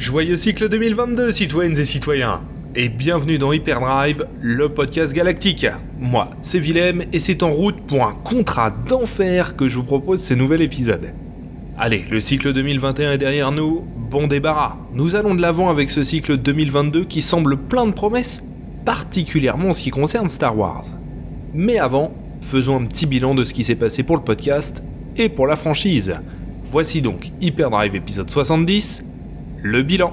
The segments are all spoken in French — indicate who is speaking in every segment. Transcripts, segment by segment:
Speaker 1: Joyeux cycle 2022, citoyennes et citoyens Et bienvenue dans Hyperdrive, le podcast galactique. Moi, c'est Willem et c'est en route pour un contrat d'enfer que je vous propose ce nouvel épisode. Allez, le cycle 2021 est derrière nous, bon débarras. Nous allons de l'avant avec ce cycle 2022 qui semble plein de promesses, particulièrement en ce qui concerne Star Wars. Mais avant, faisons un petit bilan de ce qui s'est passé pour le podcast et pour la franchise. Voici donc Hyperdrive épisode 70, le bilan.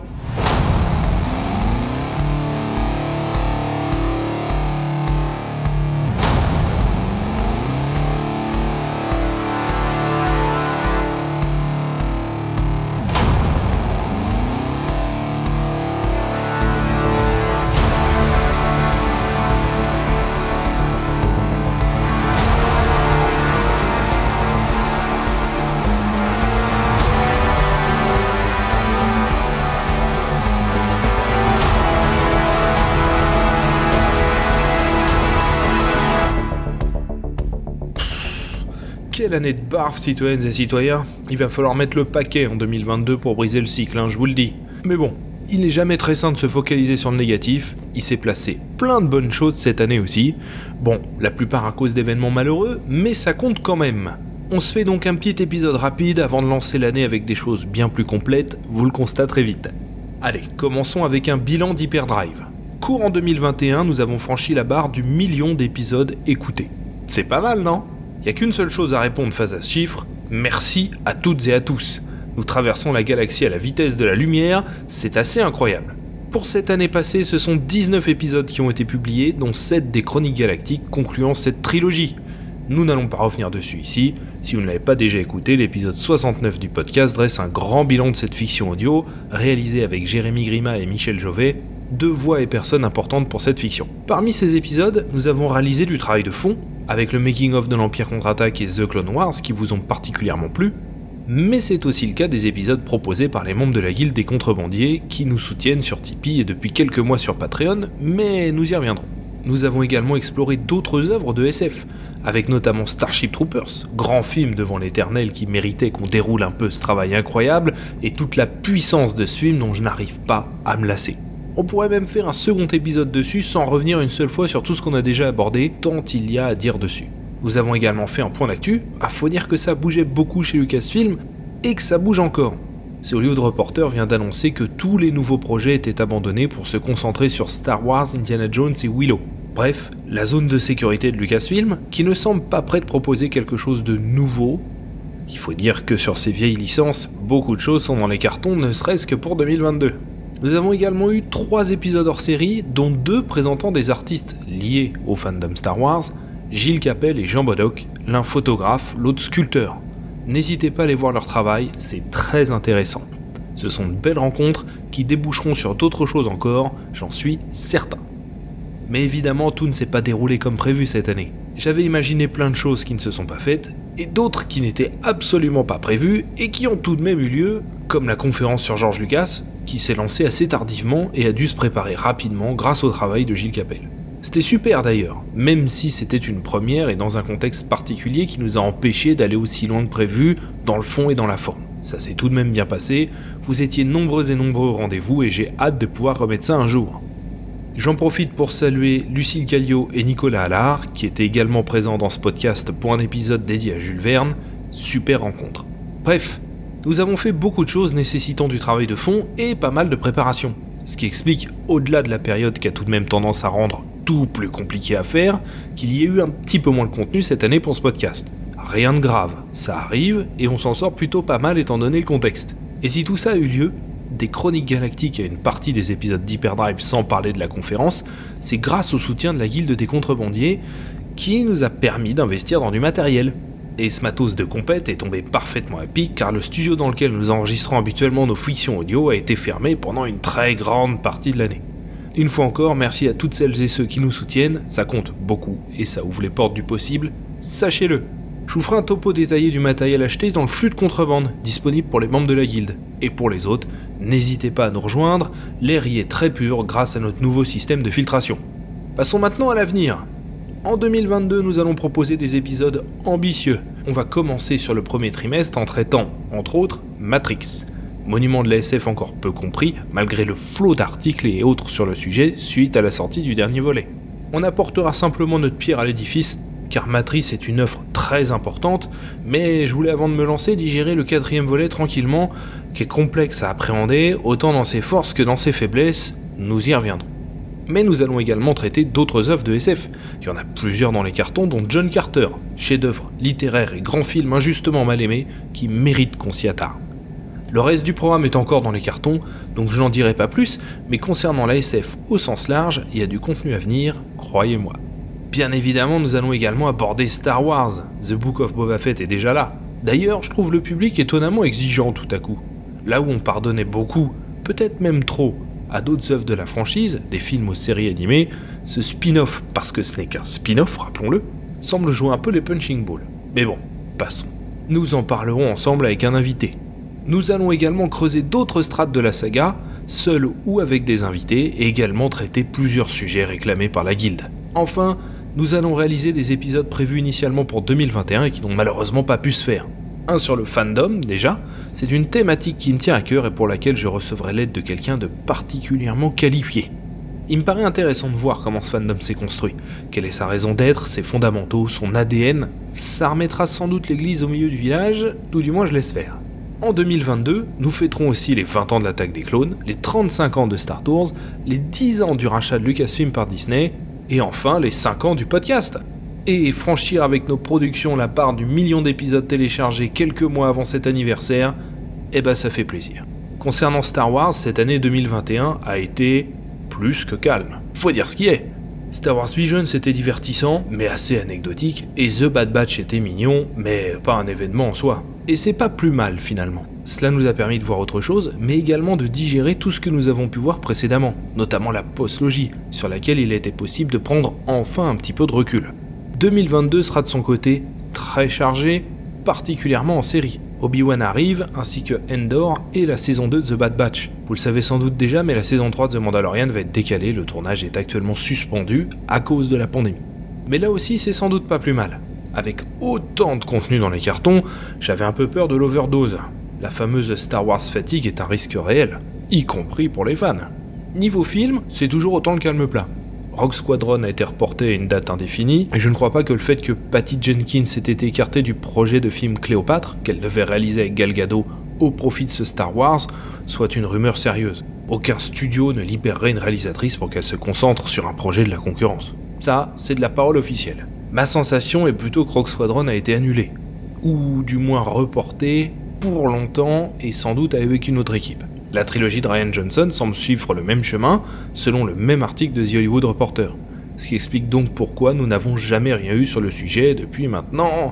Speaker 1: Quelle année de barf, citoyennes et citoyens Il va falloir mettre le paquet en 2022 pour briser le cycle, hein, je vous le dis. Mais bon, il n'est jamais très sain de se focaliser sur le négatif, il s'est placé plein de bonnes choses cette année aussi. Bon, la plupart à cause d'événements malheureux, mais ça compte quand même. On se fait donc un petit épisode rapide avant de lancer l'année avec des choses bien plus complètes, vous le constaterez vite. Allez, commençons avec un bilan d'Hyperdrive. Courant 2021, nous avons franchi la barre du million d'épisodes écoutés. C'est pas mal, non? Il n'y a qu'une seule chose à répondre face à ce chiffre, merci à toutes et à tous. Nous traversons la galaxie à la vitesse de la lumière, c'est assez incroyable. Pour cette année passée, ce sont 19 épisodes qui ont été publiés, dont 7 des Chroniques Galactiques concluant cette trilogie. Nous n'allons pas revenir dessus ici. Si vous ne l'avez pas déjà écouté, l'épisode 69 du podcast dresse un grand bilan de cette fiction audio, réalisé avec Jérémy Grima et Michel Jovet, deux voix et personnes importantes pour cette fiction. Parmi ces épisodes, nous avons réalisé du travail de fond, avec le making-of de l'Empire contre-attaque et The Clone Wars qui vous ont particulièrement plu, mais c'est aussi le cas des épisodes proposés par les membres de la Guilde des Contrebandiers qui nous soutiennent sur Tipeee et depuis quelques mois sur Patreon, mais nous y reviendrons. Nous avons également exploré d'autres œuvres de SF, avec notamment Starship Troopers, grand film devant l'éternel qui méritait qu'on déroule un peu ce travail incroyable, et toute la puissance de ce film dont je n'arrive pas à me lasser. On pourrait même faire un second épisode dessus sans revenir une seule fois sur tout ce qu'on a déjà abordé, tant il y a à dire dessus. Nous avons également fait un point d'actu, à faut dire que ça bougeait beaucoup chez Lucasfilm, et que ça bouge encore. Hollywood Reporter vient d'annoncer que tous les nouveaux projets étaient abandonnés pour se concentrer sur Star Wars, Indiana Jones et Willow. Bref, la zone de sécurité de Lucasfilm, qui ne semble pas prête de proposer quelque chose de nouveau. Il faut dire que sur ces vieilles licences, beaucoup de choses sont dans les cartons, ne serait-ce que pour 2022. Nous avons également eu trois épisodes hors série, dont deux présentant des artistes liés au fandom Star Wars, Gilles Capel et Jean Bodoc, l'un photographe, l'autre sculpteur. N'hésitez pas à aller voir leur travail, c'est très intéressant. Ce sont de belles rencontres qui déboucheront sur d'autres choses encore, j'en suis certain. Mais évidemment, tout ne s'est pas déroulé comme prévu cette année. J'avais imaginé plein de choses qui ne se sont pas faites, et d'autres qui n'étaient absolument pas prévues, et qui ont tout de même eu lieu, comme la conférence sur George Lucas, qui s'est lancé assez tardivement et a dû se préparer rapidement grâce au travail de Gilles Capel. C'était super d'ailleurs, même si c'était une première et dans un contexte particulier qui nous a empêché d'aller aussi loin que prévu dans le fond et dans la forme. Ça s'est tout de même bien passé, vous étiez nombreux et nombreux au rendez-vous et j'ai hâte de pouvoir remettre ça un jour. J'en profite pour saluer Lucille Callio et Nicolas Allard, qui étaient également présents dans ce podcast pour un épisode dédié à Jules Verne. Super rencontre. Bref, nous avons fait beaucoup de choses nécessitant du travail de fond et pas mal de préparation. Ce qui explique, au-delà de la période qui a tout de même tendance à rendre tout plus compliqué à faire, qu'il y ait eu un petit peu moins de contenu cette année pour ce podcast. Rien de grave, ça arrive et on s'en sort plutôt pas mal étant donné le contexte. Et si tout ça a eu lieu, des chroniques galactiques à une partie des épisodes d'Hyperdrive sans parler de la conférence, c'est grâce au soutien de la guilde des contrebandiers qui nous a permis d'investir dans du matériel, et ce matos de compète est tombé parfaitement à pic car le studio dans lequel nous enregistrons habituellement nos fictions audio a été fermé pendant une très grande partie de l'année. Une fois encore, merci à toutes celles et ceux qui nous soutiennent, ça compte beaucoup et ça ouvre les portes du possible, sachez-le. Je vous ferai un topo détaillé du matériel acheté dans le flux de contrebande, disponible pour les membres de la guilde. Et pour les autres, n'hésitez pas à nous rejoindre, l'air y est très pur grâce à notre nouveau système de filtration. Passons maintenant à l'avenir. En 2022, nous allons proposer des épisodes ambitieux. On va commencer sur le premier trimestre en traitant, entre autres, Matrix. monument de la SF encore peu compris, malgré le flot d'articles et autres sur le sujet suite à la sortie du dernier volet. On apportera simplement notre pierre à l'édifice, car Matrice est une œuvre très importante, mais je voulais avant de me lancer digérer le quatrième volet tranquillement, qui est complexe à appréhender, autant dans ses forces que dans ses faiblesses, nous y reviendrons. Mais nous allons également traiter d'autres œuvres de SF. Il y en a plusieurs dans les cartons, dont John Carter, chef-d'œuvre littéraire et grand film injustement mal aimé, qui mérite qu'on s'y attarde. Le reste du programme est encore dans les cartons, donc je n'en dirai pas plus, mais concernant la SF au sens large, il y a du contenu à venir, croyez-moi. Bien évidemment, nous allons également aborder Star Wars. The Book of Boba Fett est déjà là. D'ailleurs, je trouve le public étonnamment exigeant tout à coup. Là où on pardonnait beaucoup, peut-être même trop, à d'autres œuvres de la franchise, des films aux séries animées, ce spin-off, parce que ce n'est qu'un spin-off, rappelons-le, semble jouer un peu les punching balls. Mais bon, passons. Nous en parlerons ensemble avec un invité. Nous allons également creuser d'autres strates de la saga, seuls ou avec des invités, et également traiter plusieurs sujets réclamés par la guilde. Enfin, nous allons réaliser des épisodes prévus initialement pour 2021 et qui n'ont malheureusement pas pu se faire. Un sur le fandom, déjà, c'est une thématique qui me tient à cœur et pour laquelle je recevrai l'aide de quelqu'un de particulièrement qualifié. Il me paraît intéressant de voir comment ce fandom s'est construit, quelle est sa raison d'être, ses fondamentaux, son ADN. Ça remettra sans doute l'église au milieu du village, tout du moins je l'espère. En 2022, nous fêterons aussi les 20 ans de l'attaque des clones, les 35 ans de Star Tours, les 10 ans du rachat de Lucasfilm par Disney, et enfin les 5 ans du podcast. Et franchir avec nos productions la part du million d'épisodes téléchargés quelques mois avant cet anniversaire, eh ben ça fait plaisir. Concernant Star Wars, cette année 2021 a été plus que calme. Faut dire ce qui est. Star Wars Vision c'était divertissant, mais assez anecdotique, et The Bad Batch était mignon, mais pas un événement en soi. Et c'est pas plus mal finalement. Cela nous a permis de voir autre chose, mais également de digérer tout ce que nous avons pu voir précédemment, notamment la postlogie, sur laquelle il était possible de prendre enfin un petit peu de recul. 2022 sera de son côté très chargé, particulièrement en série. Obi-Wan arrive, ainsi que Endor et la saison 2 de The Bad Batch. Vous le savez sans doute déjà, mais la saison 3 de The Mandalorian va être décalée, le tournage est actuellement suspendu à cause de la pandémie. Mais là aussi, c'est sans doute pas plus mal. Avec autant de contenu dans les cartons, j'avais un peu peur de l'overdose. La fameuse Star Wars fatigue est un risque réel, y compris pour les fans. Niveau film, c'est toujours autant le calme plat. Rock Squadron a été reporté à une date indéfinie, et je ne crois pas que le fait que Patty Jenkins ait été écartée du projet de film Cléopâtre, qu'elle devait réaliser avec Gal Gadot au profit de ce Star Wars, soit une rumeur sérieuse. Aucun studio ne libérerait une réalisatrice pour qu'elle se concentre sur un projet de la concurrence. Ça, c'est de la parole officielle. Ma sensation est plutôt que Rock Squadron a été annulé, ou du moins reporté pour longtemps et sans doute avec une autre équipe. La trilogie de Ryan Johnson semble suivre le même chemin, selon le même article de The Hollywood Reporter. Ce qui explique donc pourquoi nous n'avons jamais rien eu sur le sujet depuis maintenant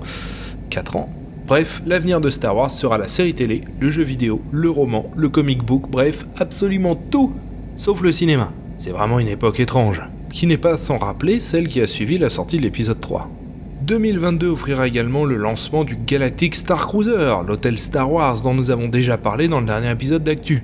Speaker 1: 4 ans. Bref, l'avenir de Star Wars sera la série télé, le jeu vidéo, le roman, le comic book, bref, absolument tout, sauf le cinéma. C'est vraiment une époque étrange, qui n'est pas sans rappeler celle qui a suivi la sortie de l'épisode 3. 2022 offrira également le lancement du Galactic Star Cruiser, l'hôtel Star Wars dont nous avons déjà parlé dans le dernier épisode d'Actu.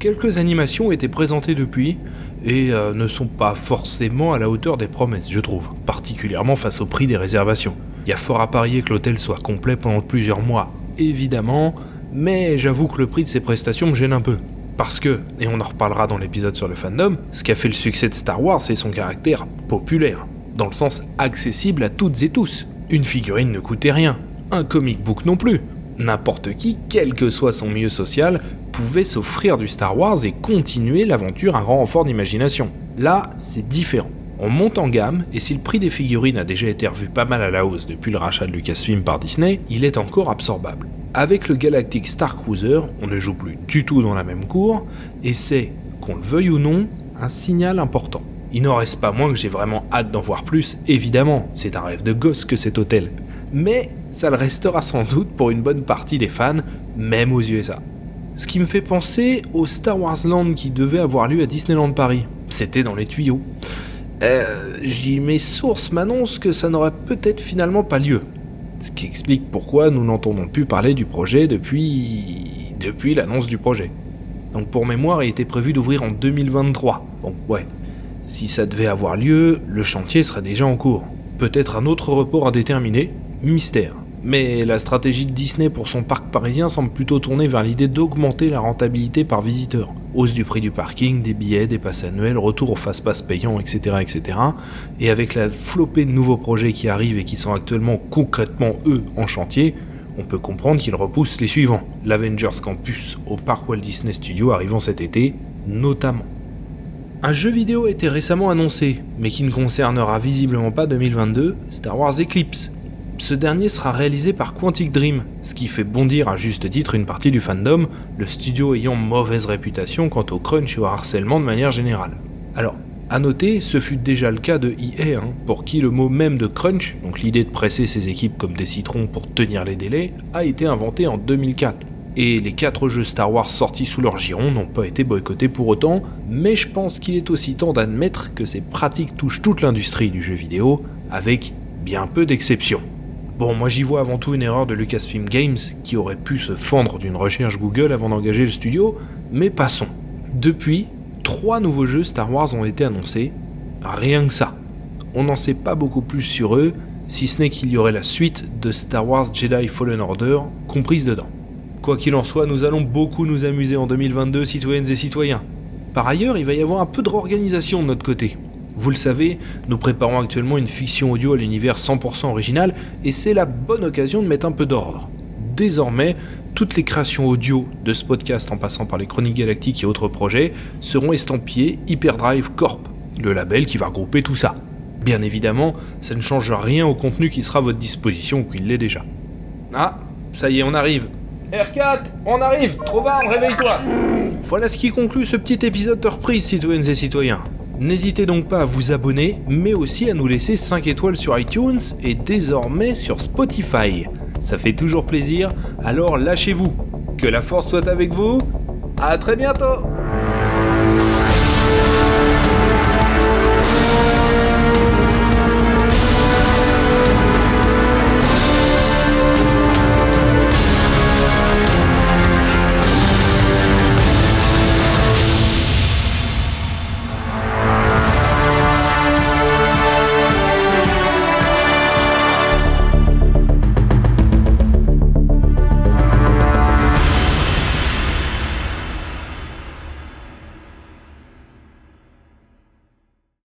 Speaker 1: Quelques animations été présentées depuis et euh, ne sont pas forcément à la hauteur des promesses, je trouve, particulièrement face au prix des réservations. Il y a fort à parier que l'hôtel soit complet pendant plusieurs mois, évidemment, mais j'avoue que le prix de ces prestations me gêne un peu. Parce que, et on en reparlera dans l'épisode sur le fandom, ce qui a fait le succès de Star Wars, c'est son caractère populaire dans le sens accessible à toutes et tous. Une figurine ne coûtait rien, un comic book non plus. N'importe qui, quel que soit son milieu social, pouvait s'offrir du Star Wars et continuer l'aventure à grand renfort d'imagination. Là, c'est différent. On monte en gamme, et si le prix des figurines a déjà été revu pas mal à la hausse depuis le rachat de Lucasfilm par Disney, il est encore absorbable. Avec le Galactic Star Cruiser, on ne joue plus du tout dans la même cour, et c'est, qu'on le veuille ou non, un signal important. Il n'en reste pas moins que j'ai vraiment hâte d'en voir plus, évidemment, c'est un rêve de gosse que cet hôtel. Mais ça le restera sans doute pour une bonne partie des fans, même aux USA. Ce qui me fait penser au Star Wars Land qui devait avoir lieu à Disneyland Paris. C'était dans les tuyaux. Euh, J'y mes sources m'annoncent que ça n'aurait peut-être finalement pas lieu. Ce qui explique pourquoi nous n'entendons plus parler du projet depuis. depuis l'annonce du projet. Donc pour mémoire, il était prévu d'ouvrir en 2023. Bon, ouais, si ça devait avoir lieu, le chantier serait déjà en cours. Peut-être un autre report indéterminé Mystère. Mais la stratégie de Disney pour son parc parisien semble plutôt tourner vers l'idée d'augmenter la rentabilité par visiteur. Hausse du prix du parking, des billets, des passes annuels, retour au fast-pass payant, etc., etc. Et avec la flopée de nouveaux projets qui arrivent et qui sont actuellement concrètement eux en chantier, on peut comprendre qu'ils repoussent les suivants. L'Avengers Campus au parc Walt Disney Studios arrivant cet été, notamment. Un jeu vidéo a été récemment annoncé, mais qui ne concernera visiblement pas 2022, Star Wars Eclipse, ce dernier sera réalisé par Quantic Dream, ce qui fait bondir à juste titre une partie du fandom, le studio ayant mauvaise réputation quant au crunch et au harcèlement de manière générale. Alors, à noter, ce fut déjà le cas de EA, hein, pour qui le mot même de crunch, donc l'idée de presser ses équipes comme des citrons pour tenir les délais, a été inventé en 2004. Et les 4 jeux Star Wars sortis sous leur giron n'ont pas été boycottés pour autant, mais je pense qu'il est aussi temps d'admettre que ces pratiques touchent toute l'industrie du jeu vidéo, avec bien peu d'exceptions. Bon, moi j'y vois avant tout une erreur de Lucasfilm Games qui aurait pu se fendre d'une recherche Google avant d'engager le studio, mais passons. Depuis, trois nouveaux jeux Star Wars ont été annoncés, rien que ça. On n'en sait pas beaucoup plus sur eux, si ce n'est qu'il y aurait la suite de Star Wars Jedi Fallen Order comprise dedans. Quoi qu'il en soit, nous allons beaucoup nous amuser en 2022, citoyennes et citoyens. Par ailleurs, il va y avoir un peu de réorganisation de notre côté. Vous le savez, nous préparons actuellement une fiction audio à l'univers 100% original et c'est la bonne occasion de mettre un peu d'ordre. Désormais, toutes les créations audio de ce podcast en passant par les Chroniques Galactiques et autres projets seront estampillées Hyperdrive Corp, le label qui va regrouper tout ça. Bien évidemment, ça ne change rien au contenu qui sera à votre disposition ou qu'il l'est déjà. Ah, ça y est, on arrive. R4, on arrive Trop réveille-toi Voilà ce qui conclut ce petit épisode de reprise, citoyennes et citoyens. N'hésitez donc pas à vous abonner, mais aussi à nous laisser 5 étoiles sur iTunes et désormais sur Spotify. Ça fait toujours plaisir, alors lâchez-vous. Que la force soit avec vous. À très bientôt